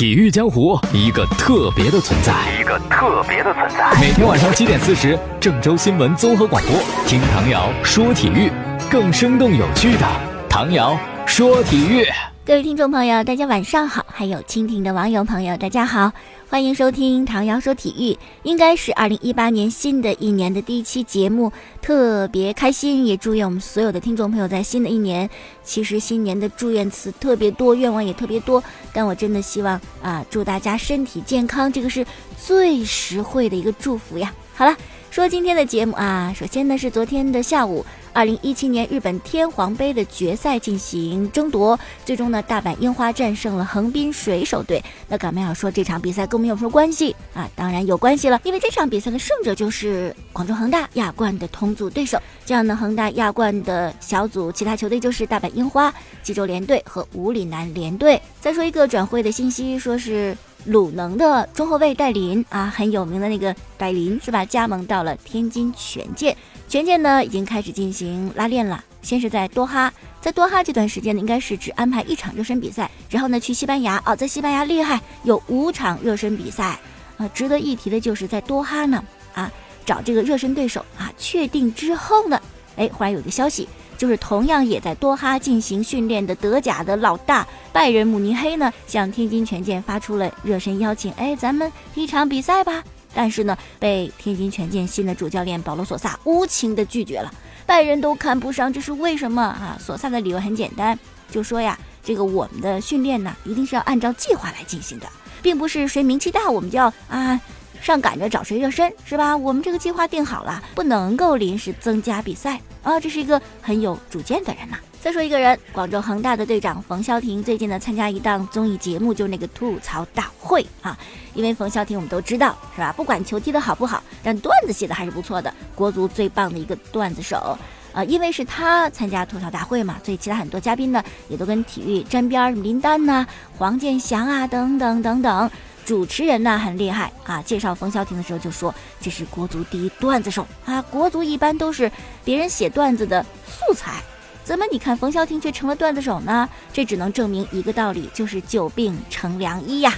体育江湖一个特别的存在，一个特别的存在。每天晚上七点四十，郑州新闻综合广播，听唐瑶说体育，更生动有趣的唐瑶说体育。各位听众朋友，大家晚上好；还有蜻蜓的网友朋友，大家好，欢迎收听唐瑶说体育。应该是二零一八年新的一年的第一期节目，特别开心，也祝愿我们所有的听众朋友在新的一年。其实新年的祝愿词特别多，愿望也特别多，但我真的希望啊，祝大家身体健康，这个是最实惠的一个祝福呀。好了，说今天的节目啊，首先呢是昨天的下午。二零一七年日本天皇杯的决赛进行争夺，最终呢，大阪樱花战胜了横滨水手队。那敢没有说这场比赛跟我们有什么关系啊？当然有关系了，因为这场比赛的胜者就是广州恒大亚冠的同组对手。这样呢，恒大亚冠的小组其他球队就是大阪樱花、济州联队和五里南联队。再说一个转会的信息，说是鲁能的中后卫戴林啊，很有名的那个戴林是吧？加盟到了天津权健。权健呢已经开始进行拉练了，先是在多哈，在多哈这段时间呢，应该是只安排一场热身比赛，然后呢去西班牙啊，在西班牙厉害，有五场热身比赛啊。值得一提的就是在多哈呢啊找这个热身对手啊，确定之后呢，哎，忽然有一个消息，就是同样也在多哈进行训练的德甲的老大拜仁慕尼黑呢，向天津权健发出了热身邀请，哎，咱们一场比赛吧。但是呢，被天津权健新的主教练保罗·索萨无情的拒绝了。拜仁都看不上，这是为什么啊？索萨的理由很简单，就说呀，这个我们的训练呢，一定是要按照计划来进行的，并不是谁名气大我们就要啊上赶着找谁热身，是吧？我们这个计划定好了，不能够临时增加比赛啊。这是一个很有主见的人呐。再说一个人，广州恒大的队长冯潇霆最近呢参加一档综艺节目，就是那个吐槽大会啊。因为冯潇霆我们都知道是吧？不管球踢得好不好，但段子写的还是不错的，国足最棒的一个段子手啊。因为是他参加吐槽大会嘛，所以其他很多嘉宾呢也都跟体育沾边儿，林丹呐、黄健翔啊等等等等。主持人呢很厉害啊，介绍冯潇霆的时候就说这是国足第一段子手啊。国足一般都是别人写段子的素材。怎么？你看冯潇霆却成了段子手呢？这只能证明一个道理，就是久病成良医呀。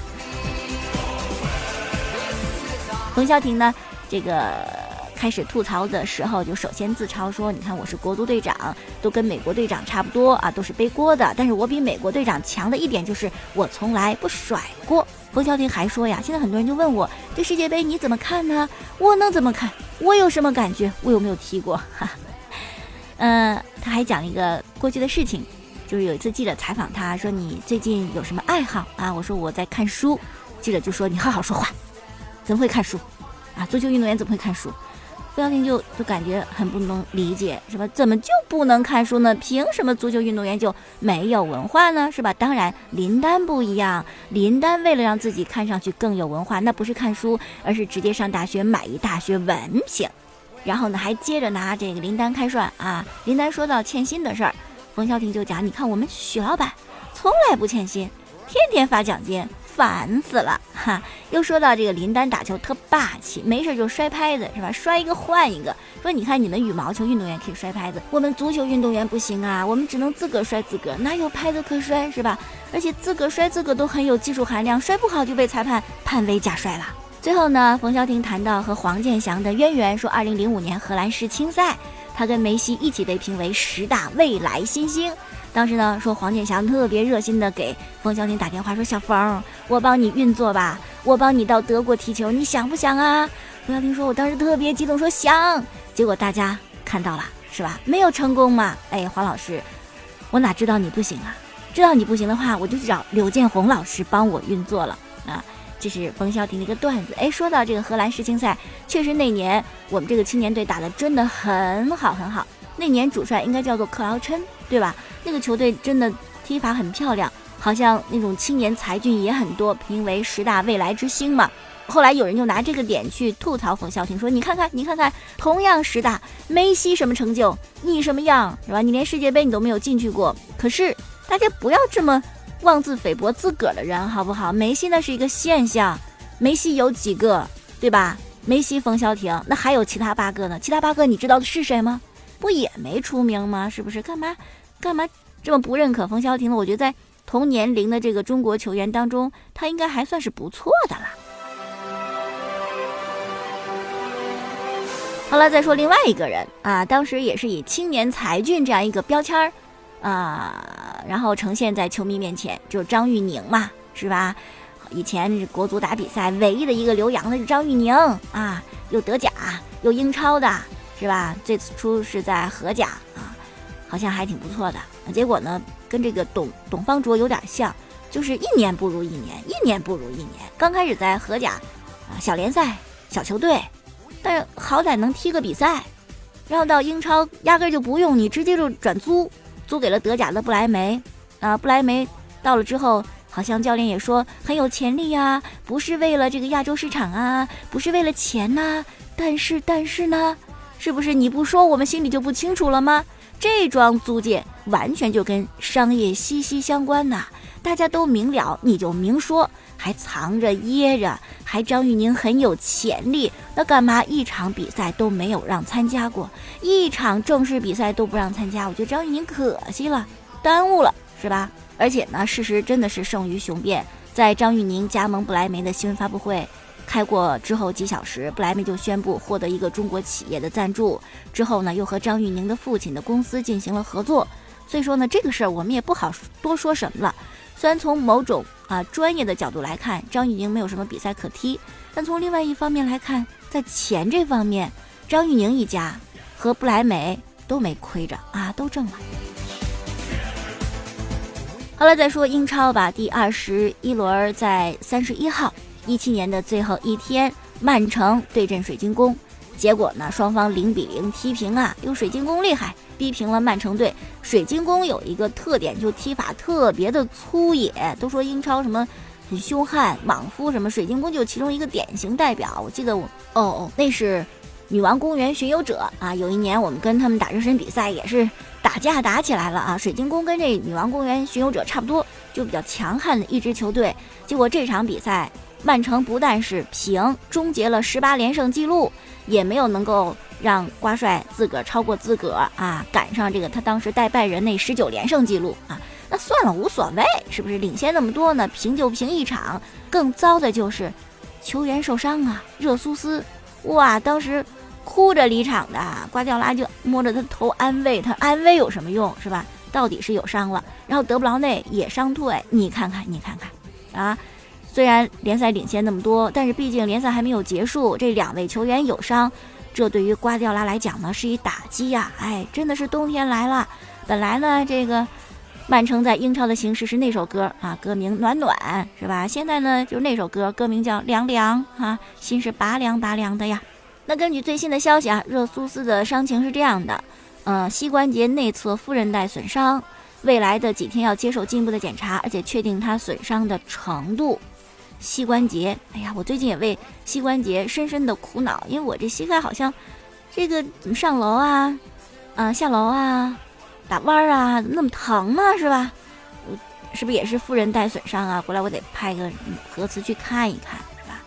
冯潇霆呢，这个开始吐槽的时候，就首先自嘲说：“你看我是国足队长，都跟美国队长差不多啊，都是背锅的。但是我比美国队长强的一点就是我从来不甩锅。”冯潇霆还说呀：“现在很多人就问我，这世界杯你怎么看呢？我能怎么看？我有什么感觉？我有没有踢过？哈。”嗯，他还讲了一个过去的事情，就是有一次记者采访他说：“你最近有什么爱好啊？”我说：“我在看书。”记者就说：“你好好说话，怎么会看书？啊，足球运动员怎么会看书？”冯潇霆就就感觉很不能理解，是吧？怎么就不能看书呢？凭什么足球运动员就没有文化呢？是吧？当然，林丹不一样，林丹为了让自己看上去更有文化，那不是看书，而是直接上大学买一大学文凭。然后呢，还接着拿这个林丹开涮啊！林丹说到欠薪的事儿，冯潇霆就讲：“你看我们许老板从来不欠薪，天天发奖金，烦死了哈！”又说到这个林丹打球特霸气，没事就摔拍子是吧？摔一个换一个。说你看你们羽毛球运动员可以摔拍子，我们足球运动员不行啊，我们只能自个儿摔自个儿，哪有拍子可摔是吧？而且自个儿摔自个儿都很有技术含量，摔不好就被裁判判为假摔了。最后呢，冯潇霆谈到和黄健翔的渊源，说二零零五年荷兰世青赛，他跟梅西一起被评为十大未来新星。当时呢，说黄健翔特别热心的给冯潇霆打电话，说小冯，我帮你运作吧，我帮你到德国踢球，你想不想啊？冯潇霆说，我当时特别激动，说想。结果大家看到了，是吧？没有成功嘛？哎，黄老师，我哪知道你不行啊？知道你不行的话，我就去找刘建宏老师帮我运作了啊。这是冯潇霆的一个段子。哎，说到这个荷兰世青赛，确实那年我们这个青年队打的真的很好很好。那年主帅应该叫做克劳琛，对吧？那个球队真的踢法很漂亮，好像那种青年才俊也很多，评为十大未来之星嘛。后来有人就拿这个点去吐槽冯潇霆，说：“你看看，你看看，同样十大，梅西什么成就，你什么样，是吧？你连世界杯你都没有进去过。可是大家不要这么。”妄自菲薄自个儿的人好不好？梅西那是一个现象，梅西有几个，对吧？梅西、冯潇霆，那还有其他八个呢？其他八个你知道的是谁吗？不也没出名吗？是不是？干嘛干嘛这么不认可冯潇霆呢？我觉得在同年龄的这个中国球员当中，他应该还算是不错的了。好了，再说另外一个人啊，当时也是以青年才俊这样一个标签儿啊，然后呈现在球迷面前，就是张玉宁嘛，是吧？以前国足打比赛唯一的一个留洋的是张玉宁啊，又德甲又英超的，是吧？最初是在荷甲啊，好像还挺不错的。结果呢，跟这个董董方卓有点像，就是一年不如一年，一年不如一年。刚开始在荷甲啊小联赛小球队，但是好歹能踢个比赛，然后到英超压根就不用你，直接就转租，租给了德甲的不莱梅啊。不莱梅到了之后。好像教练也说很有潜力呀，不是为了这个亚洲市场啊，不是为了钱呐。但是，但是呢，是不是你不说我们心里就不清楚了吗？这桩租借完全就跟商业息息相关呐，大家都明了，你就明说，还藏着掖着，还张玉宁很有潜力，那干嘛一场比赛都没有让参加过，一场正式比赛都不让参加？我觉得张玉宁可惜了，耽误了，是吧？而且呢，事实真的是胜于雄辩。在张玉宁加盟不莱梅的新闻发布会开过之后几小时，不莱梅就宣布获得一个中国企业的赞助。之后呢，又和张玉宁的父亲的公司进行了合作。所以说呢，这个事儿我们也不好多说什么了。虽然从某种啊专业的角度来看，张玉宁没有什么比赛可踢，但从另外一方面来看，在钱这方面，张玉宁一家和不莱梅都没亏着啊，都挣了。好了，再说英超吧。第二十一轮在三十一号，一七年的最后一天，曼城对阵水晶宫，结果呢，双方零比零踢平啊。用水晶宫厉害，逼平了曼城队。水晶宫有一个特点，就踢法特别的粗野。都说英超什么很凶悍、莽夫什么，水晶宫就其中一个典型代表。我记得我哦哦，那是女王公园巡游者啊。有一年我们跟他们打热身比赛，也是。打架打起来了啊！水晶宫跟这女王公园巡游者差不多，就比较强悍的一支球队。结果这场比赛，曼城不但是平，终结了十八连胜记录，也没有能够让瓜帅自个儿超过自个儿啊，赶上这个他当时带拜仁那十九连胜记录啊。那算了，无所谓，是不是领先那么多呢？平就平一场。更糟的就是球员受伤啊，热苏斯，哇，当时。哭着离场的瓜迪奥拉就摸着他头安慰他，安慰有什么用是吧？到底是有伤了，然后德布劳内也伤退，你看看你看看，啊，虽然联赛领先那么多，但是毕竟联赛还没有结束，这两位球员有伤，这对于瓜迪奥拉来讲呢是一打击呀！哎，真的是冬天来了，本来呢这个曼城在英超的形式是那首歌啊，歌名暖暖是吧？现在呢就是那首歌，歌名叫凉凉啊，心是拔凉拔凉的呀。那根据最新的消息啊，热苏斯的伤情是这样的，嗯，膝关节内侧副韧带损伤，未来的几天要接受进一步的检查，而且确定他损伤的程度。膝关节，哎呀，我最近也为膝关节深深的苦恼，因为我这膝盖好像，这个怎么上楼啊，啊下楼啊，打弯儿啊，那么疼呢？是吧？我是不是也是副韧带损伤啊？回来我得拍个核磁去看一看。是吧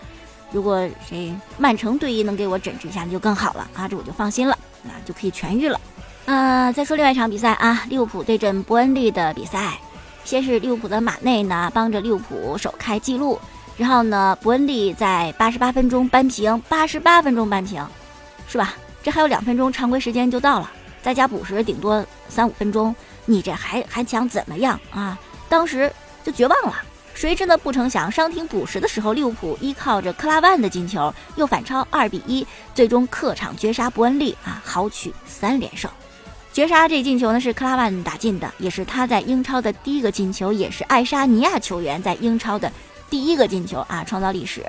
如果谁曼城队医能给我诊治一下，那就更好了啊，这我就放心了，那就可以痊愈了。啊，再说另外一场比赛啊，利物浦对阵伯恩利的比赛，先是利物浦的马内呢帮着利物浦首开纪录，然后呢伯恩利在八十八分钟扳平，八十八分钟扳平，是吧？这还有两分钟常规时间就到了，再加补时顶多三五分钟，你这还还想怎么样啊？当时就绝望了。谁知呢？不成想，伤停补时的时候，利物浦依靠着克拉万的进球，又反超二比一，最终客场绝杀伯恩利啊，豪取三连胜。绝杀这进球呢是克拉万打进的，也是他在英超的第一个进球，也是爱沙尼亚球员在英超的第一个进球啊，创造历史。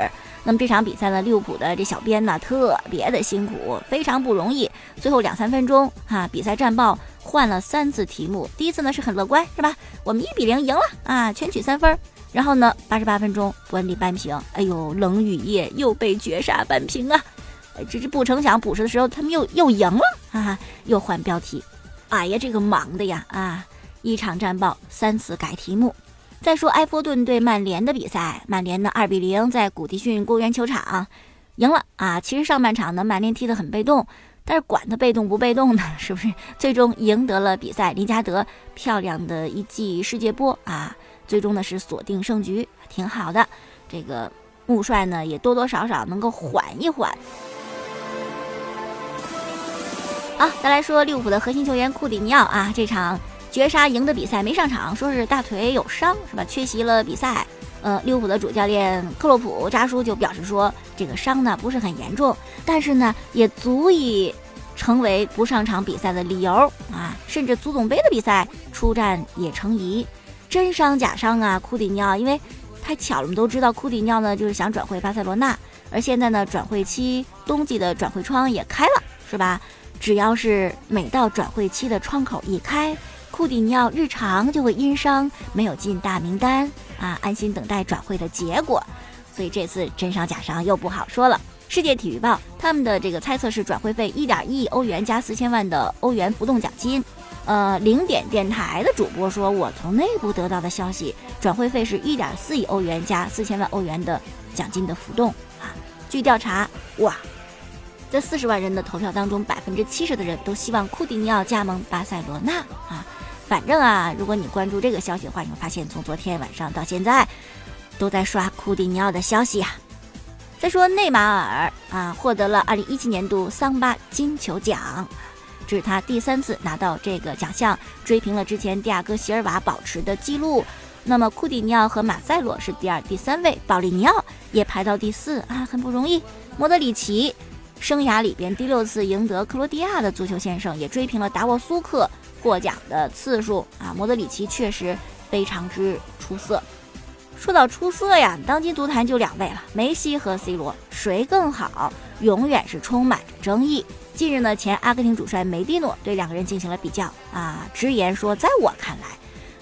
那么这场比赛呢，利物浦的这小编呢特别的辛苦，非常不容易。最后两三分钟啊，比赛战报换了三次题目，第一次呢是很乐观，是吧？我们一比零赢了啊，全取三分。然后呢，八十八分钟，伯恩利扳平。哎呦，冷雨夜又被绝杀扳平啊！这这不成想，补时的时候他们又又赢了啊！又换标题，哎呀，这个忙的呀啊！一场战报三次改题目。再说埃弗顿对曼联的比赛，曼联呢二比零在古迪逊公园球场赢了啊！其实上半场呢，曼联踢得很被动，但是管他被动不被动呢，是不是？最终赢得了比赛。林加德漂亮的一记世界波啊！最终呢是锁定胜局，挺好的。这个穆帅呢也多多少少能够缓一缓。好，再来说利物浦的核心球员库蒂尼奥啊，这场绝杀赢的比赛没上场，说是大腿有伤，是吧？缺席了比赛。呃，利物浦的主教练克洛普扎叔就表示说，这个伤呢不是很严重，但是呢也足以成为不上场比赛的理由啊，甚至足总杯的比赛出战也成疑。真伤假伤啊，库蒂尼奥，因为太巧了，我们都知道库蒂尼奥呢就是想转会巴塞罗那，而现在呢转会期冬季的转会窗也开了，是吧？只要是每到转会期的窗口一开，库蒂尼奥日常就会因伤没有进大名单啊，安心等待转会的结果。所以这次真伤假伤又不好说了。世界体育报他们的这个猜测是转会费一点一亿欧元加四千万的欧元浮动奖金。呃，零点电台的主播说，我从内部得到的消息，转会费是一点四亿欧元加四千万欧元的奖金的浮动啊。据调查，哇。在四十万人的投票当中，百分之七十的人都希望库蒂尼奥加盟巴塞罗那啊。反正啊，如果你关注这个消息的话，你会发现从昨天晚上到现在，都在刷库蒂尼奥的消息呀。再说内马尔啊，获得了二零一七年度桑巴金球奖，这是他第三次拿到这个奖项，追平了之前蒂亚戈席尔瓦保持的记录。那么库蒂尼奥和马塞洛是第二、第三位，保利尼奥也排到第四啊，很不容易。莫德里奇。生涯里边第六次赢得克罗地亚的足球先生，也追平了达沃苏克获奖的次数啊！莫德里奇确实非常之出色。说到出色呀，当今足坛就两位了，梅西和 C 罗，谁更好，永远是充满着争议。近日呢，前阿根廷主帅梅蒂诺对两个人进行了比较啊，直言说，在我看来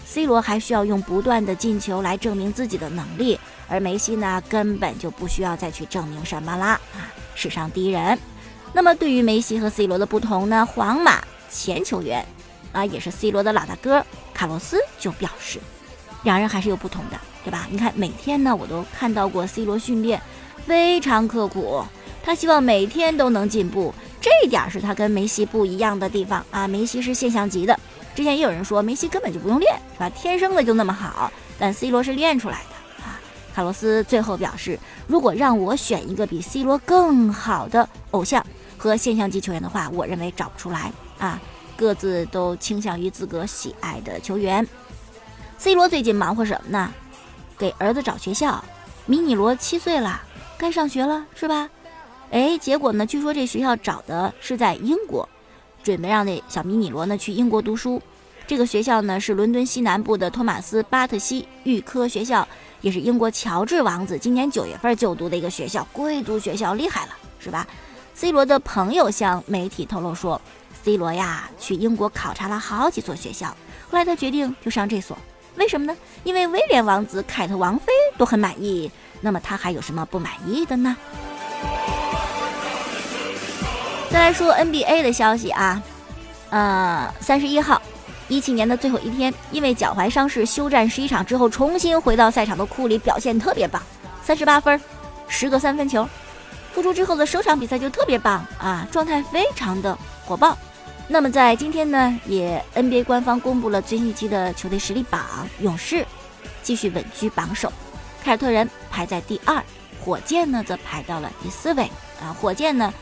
，C 罗还需要用不断的进球来证明自己的能力，而梅西呢，根本就不需要再去证明什么啦啊！史上第一人。那么对于梅西和 C 罗的不同呢？皇马前球员啊，也是 C 罗的老大哥卡洛斯就表示，两人还是有不同的，对吧？你看每天呢，我都看到过 C 罗训练，非常刻苦，他希望每天都能进步，这一点是他跟梅西不一样的地方啊。梅西是现象级的，之前也有人说梅西根本就不用练，是吧？天生的就那么好，但 C 罗是练出来的。卡洛斯最后表示，如果让我选一个比 C 罗更好的偶像和现象级球员的话，我认为找不出来啊。各自都倾向于自个喜爱的球员。C 罗最近忙活什么呢？给儿子找学校。迷你罗七岁了，该上学了是吧？哎，结果呢？据说这学校找的是在英国，准备让那小迷你罗呢去英国读书。这个学校呢是伦敦西南部的托马斯巴特西预科学校。也是英国乔治王子今年九月份就读的一个学校，贵族学校，厉害了，是吧？C 罗的朋友向媒体透露说，C 罗呀去英国考察了好几所学校，后来他决定就上这所，为什么呢？因为威廉王子、凯特王妃都很满意，那么他还有什么不满意的呢？再来说 NBA 的消息啊，呃，三十一号。一七年的最后一天，因为脚踝伤势休战十一场之后，重新回到赛场的库里表现特别棒，三十八分，十个三分球。复出之后的首场比赛就特别棒啊，状态非常的火爆。那么在今天呢，也 NBA 官方公布了最新一期的球队实力榜，勇士继续稳居榜首，凯尔特人排在第二，火箭呢则排到了第四位啊。火箭呢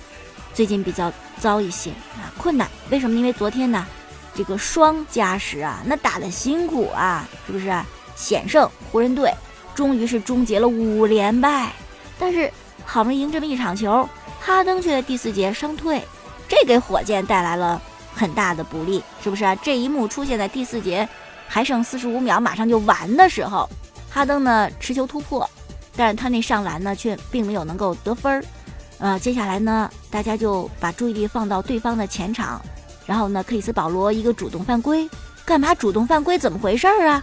最近比较糟一些啊，困难。为什么？因为昨天呢。这个双加时啊，那打的辛苦啊，是不是？险胜湖人队，终于是终结了五连败。但是好不容易赢这么一场球，哈登却在第四节伤退，这给火箭带来了很大的不利，是不是？这一幕出现在第四节还剩四十五秒，马上就完的时候，哈登呢持球突破，但是他那上篮呢却并没有能够得分儿。呃，接下来呢，大家就把注意力放到对方的前场。然后呢，克里斯保罗一个主动犯规，干嘛主动犯规？怎么回事儿啊？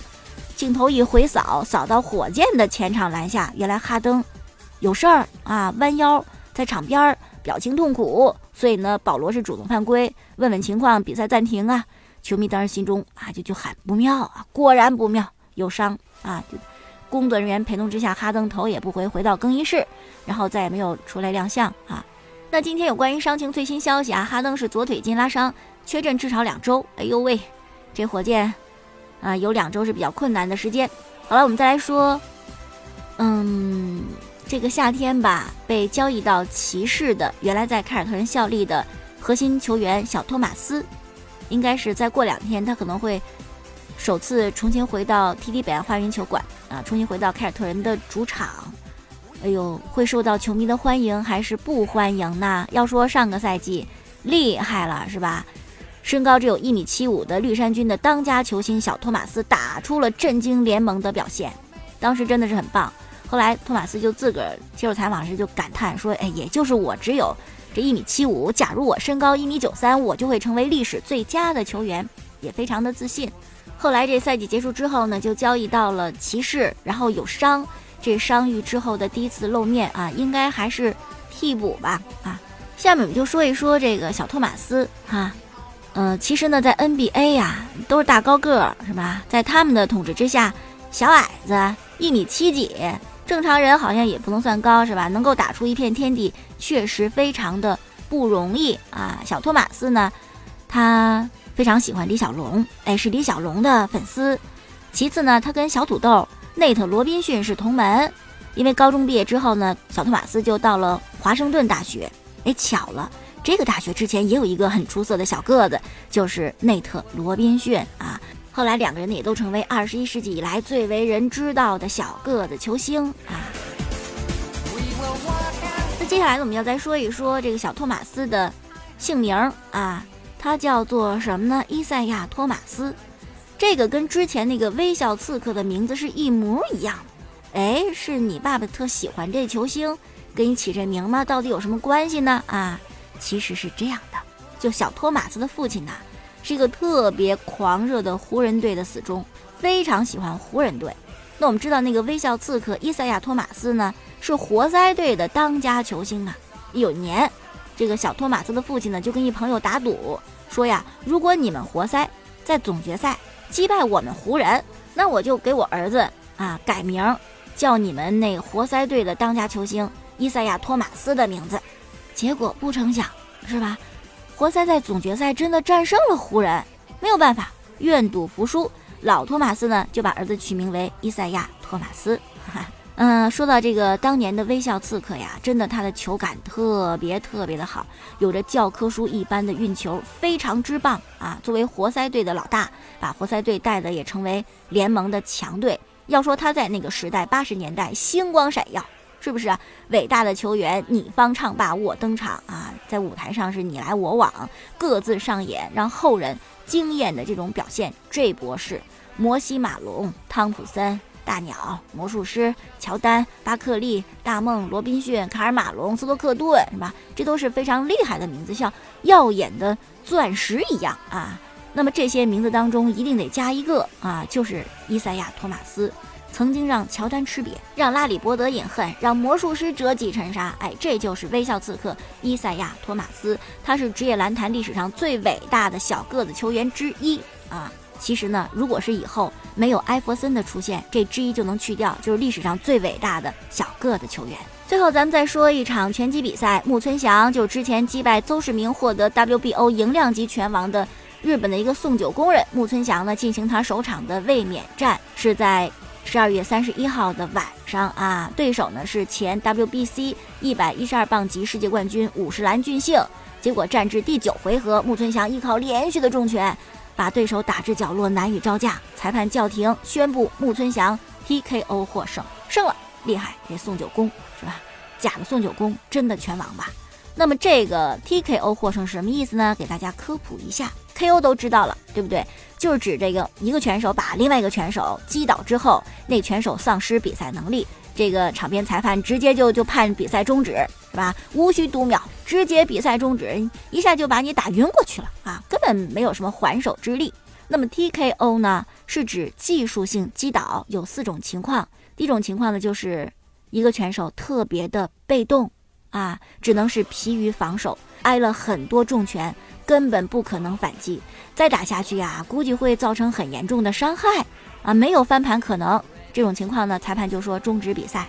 镜头一回扫，扫到火箭的前场篮下，原来哈登有事儿啊，弯腰在场边儿，表情痛苦。所以呢，保罗是主动犯规，问问情况，比赛暂停啊。球迷当时心中啊就就喊不妙啊，果然不妙，有伤啊。工作人员陪同之下，哈登头也不回回到更衣室，然后再也没有出来亮相啊。那今天有关于伤情最新消息啊，哈登是左腿筋拉伤。缺阵至少两周，哎呦喂，这火箭啊有两周是比较困难的时间。好了，我们再来说，嗯，这个夏天吧，被交易到骑士的，原来在凯尔特人效力的核心球员小托马斯，应该是再过两天，他可能会首次重新回到 TD 北岸花园球馆啊，重新回到凯尔特人的主场。哎呦，会受到球迷的欢迎还是不欢迎呢？要说上个赛季厉害了，是吧？身高只有一米七五的绿衫军的当家球星小托马斯打出了震惊联盟的表现，当时真的是很棒。后来托马斯就自个儿接受采访时就感叹说：“哎，也就是我只有这一米七五，假如我身高一米九三，我就会成为历史最佳的球员，也非常的自信。”后来这赛季结束之后呢，就交易到了骑士，然后有伤。这伤愈之后的第一次露面啊，应该还是替补吧啊。下面我们就说一说这个小托马斯哈，呃，其实呢，在 NBA 呀都是大高个儿是吧？在他们的统治之下，小矮子一米七几，正常人好像也不能算高是吧？能够打出一片天地，确实非常的不容易啊。小托马斯呢，他非常喜欢李小龙，哎，是李小龙的粉丝。其次呢，他跟小土豆。内特·罗宾逊是同门，因为高中毕业之后呢，小托马斯就到了华盛顿大学。哎，巧了，这个大学之前也有一个很出色的小个子，就是内特·罗宾逊啊。后来两个人呢也都成为二十一世纪以来最为人知道的小个子球星啊。那接下来呢，我们要再说一说这个小托马斯的姓名啊，他叫做什么呢？伊赛亚·托马斯。这个跟之前那个微笑刺客的名字是一模一样，哎，是你爸爸特喜欢这球星，给你起这名吗？到底有什么关系呢？啊，其实是这样的，就小托马斯的父亲呐，是一个特别狂热的湖人队的死忠，非常喜欢湖人队。那我们知道那个微笑刺客伊赛亚托马斯呢，是活塞队的当家球星啊。有年，这个小托马斯的父亲呢，就跟一朋友打赌，说呀，如果你们活塞在总决赛。击败我们湖人，那我就给我儿子啊改名，叫你们那活塞队的当家球星伊赛亚·托马斯的名字。结果不成想，是吧？活塞在总决赛真的战胜了湖人，没有办法，愿赌服输。老托马斯呢，就把儿子取名为伊赛亚·托马斯。嗯，说到这个当年的微笑刺客呀，真的他的球感特别特别的好，有着教科书一般的运球，非常之棒啊！作为活塞队的老大，把活塞队带的也成为联盟的强队。要说他在那个时代，八十年代星光闪耀，是不是啊？伟大的球员，你方唱罢我登场啊，在舞台上是你来我往，各自上演让后人惊艳的这种表现。J 博士、摩西马龙、汤普森。大鸟、魔术师、乔丹、巴克利、大梦、罗宾逊、卡尔马龙、斯托克顿，是吧？这都是非常厉害的名字，像耀眼的钻石一样啊。那么这些名字当中一定得加一个啊，就是伊赛亚·托马斯，曾经让乔丹吃瘪，让拉里伯德饮恨，让魔术师折戟沉沙。哎，这就是微笑刺客伊赛亚·托马斯，他是职业篮坛历史上最伟大的小个子球员之一啊。其实呢，如果是以后没有艾弗森的出现，这之一就能去掉，就是历史上最伟大的小个的球员。最后，咱们再说一场拳击比赛，木村翔就之前击败邹市明，获得 WBO 赢量级拳王的日本的一个送酒工人木村翔呢，进行他首场的卫冕战，是在十二月三十一号的晚上啊，对手呢是前 WBC 一百一十二磅级世界冠军五十岚俊幸，结果战至第九回合，木村翔依靠连续的重拳。把对手打至角落，难以招架。裁判叫停，宣布木村翔 TKO 获胜，胜了，厉害！这送酒工是吧？假的送酒工，真的拳王吧？那么这个 TKO 获胜是什么意思呢？给大家科普一下，KO 都知道了，对不对？就是指这个一个拳手把另外一个拳手击倒之后，那拳手丧失比赛能力。这个场边裁判直接就就判比赛终止，是吧？无需读秒，直接比赛终止，一下就把你打晕过去了啊，根本没有什么还手之力。那么 TKO 呢，是指技术性击倒，有四种情况。第一种情况呢，就是一个拳手特别的被动啊，只能是疲于防守，挨了很多重拳，根本不可能反击，再打下去呀，估计会造成很严重的伤害啊，没有翻盘可能。这种情况呢，裁判就说终止比赛。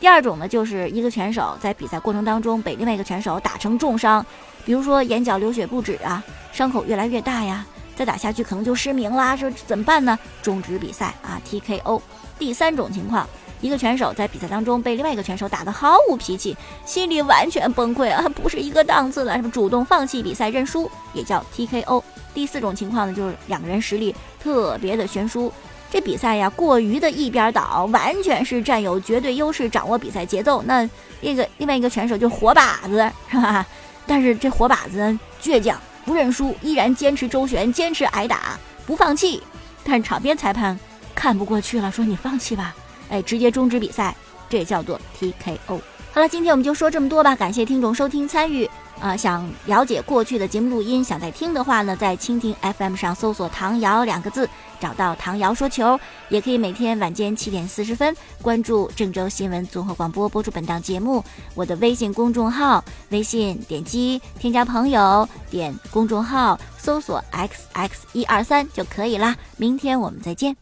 第二种呢，就是一个拳手在比赛过程当中被另外一个拳手打成重伤，比如说眼角流血不止啊，伤口越来越大呀，再打下去可能就失明啦，说怎么办呢？终止比赛啊，TKO。第三种情况，一个拳手在比赛当中被另外一个拳手打得毫无脾气，心里完全崩溃啊，不是一个档次的，什么主动放弃比赛认输，也叫 TKO。第四种情况呢，就是两个人实力特别的悬殊，这比赛呀过于的一边倒，完全是占有绝对优势，掌握比赛节奏。那那个另外一个拳手就是活靶子，是吧？但是这活靶子倔强。不认输，依然坚持周旋，坚持挨打，不放弃。但是场边裁判看不过去了，说你放弃吧，哎，直接终止比赛，这叫做 TKO。好了，今天我们就说这么多吧，感谢听众收听参与。啊，想了解过去的节目录音，想再听的话呢，在蜻蜓 FM 上搜索“唐瑶”两个字，找到唐瑶说球，也可以每天晚间七点四十分关注郑州新闻综合广播播出本档节目。我的微信公众号，微信点击添加朋友，点公众号搜索 xx 一二三就可以啦。明天我们再见。